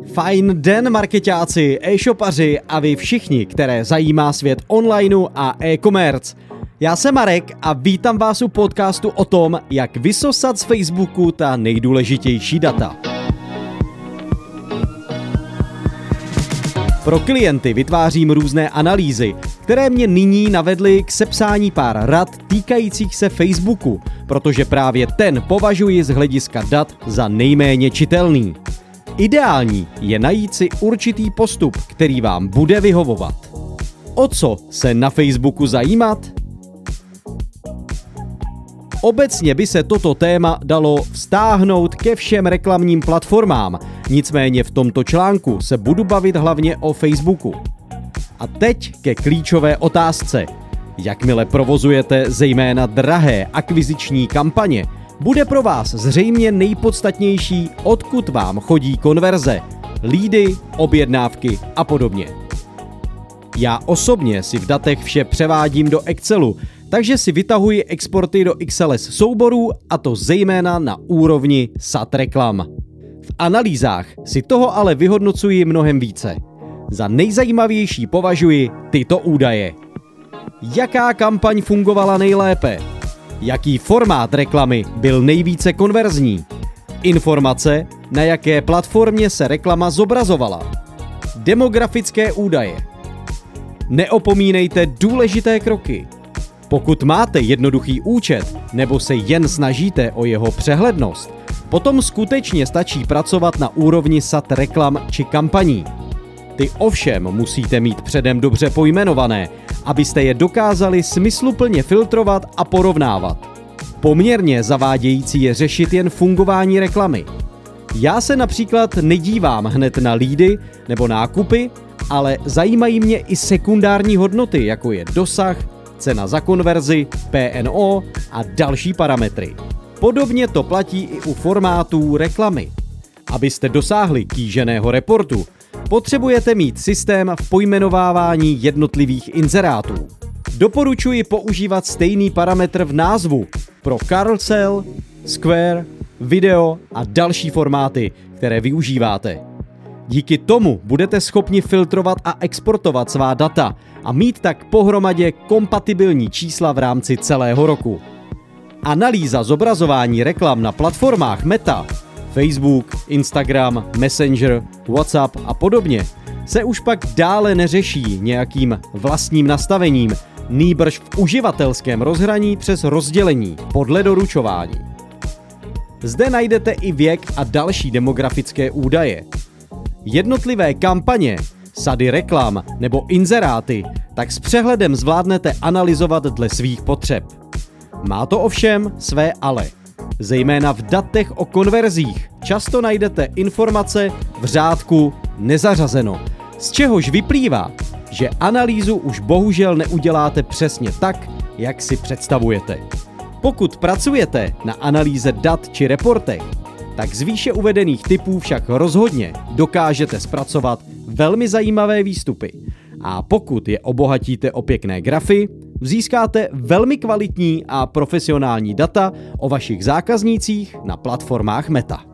Fajn den, marketáci, e-shopaři a vy všichni, které zajímá svět onlineu a e-commerce. Já jsem Marek a vítám vás u podcastu o tom, jak vysosat z Facebooku ta nejdůležitější data. Pro klienty vytvářím různé analýzy, které mě nyní navedly k sepsání pár rad týkajících se Facebooku, protože právě ten považuji z hlediska dat za nejméně čitelný. Ideální je najít si určitý postup, který vám bude vyhovovat. O co se na Facebooku zajímat? Obecně by se toto téma dalo vztáhnout ke všem reklamním platformám, nicméně v tomto článku se budu bavit hlavně o Facebooku. A teď ke klíčové otázce. Jakmile provozujete zejména drahé akviziční kampaně, bude pro vás zřejmě nejpodstatnější, odkud vám chodí konverze, lídy, objednávky a podobně. Já osobně si v datech vše převádím do Excelu, takže si vytahuji exporty do XLS souborů a to zejména na úrovni SAT reklam. V analýzách si toho ale vyhodnocuji mnohem více. Za nejzajímavější považuji tyto údaje. Jaká kampaň fungovala nejlépe? Jaký formát reklamy byl nejvíce konverzní? Informace, na jaké platformě se reklama zobrazovala. Demografické údaje. Neopomínejte důležité kroky. Pokud máte jednoduchý účet nebo se jen snažíte o jeho přehlednost, potom skutečně stačí pracovat na úrovni sat reklam či kampaní. Ty ovšem musíte mít předem dobře pojmenované, abyste je dokázali smysluplně filtrovat a porovnávat. Poměrně zavádějící je řešit jen fungování reklamy. Já se například nedívám hned na lídy nebo nákupy, ale zajímají mě i sekundární hodnoty, jako je dosah, cena za konverzi, PNO a další parametry. Podobně to platí i u formátů reklamy. Abyste dosáhli kýženého reportu, potřebujete mít systém v pojmenovávání jednotlivých inzerátů. Doporučuji používat stejný parametr v názvu pro carousel, square, video a další formáty, které využíváte. Díky tomu budete schopni filtrovat a exportovat svá data a mít tak pohromadě kompatibilní čísla v rámci celého roku. Analýza zobrazování reklam na platformách Meta, Facebook, Instagram, Messenger, WhatsApp a podobně se už pak dále neřeší nějakým vlastním nastavením, nýbrž v uživatelském rozhraní přes rozdělení podle doručování. Zde najdete i věk a další demografické údaje. Jednotlivé kampaně, sady reklam nebo inzeráty tak s přehledem zvládnete analyzovat dle svých potřeb. Má to ovšem své ale. Zejména v datech o konverzích často najdete informace v řádku nezařazeno, z čehož vyplývá, že analýzu už bohužel neuděláte přesně tak, jak si představujete. Pokud pracujete na analýze dat či reportech, tak z výše uvedených typů však rozhodně dokážete zpracovat velmi zajímavé výstupy. A pokud je obohatíte o pěkné grafy, získáte velmi kvalitní a profesionální data o vašich zákaznících na platformách Meta.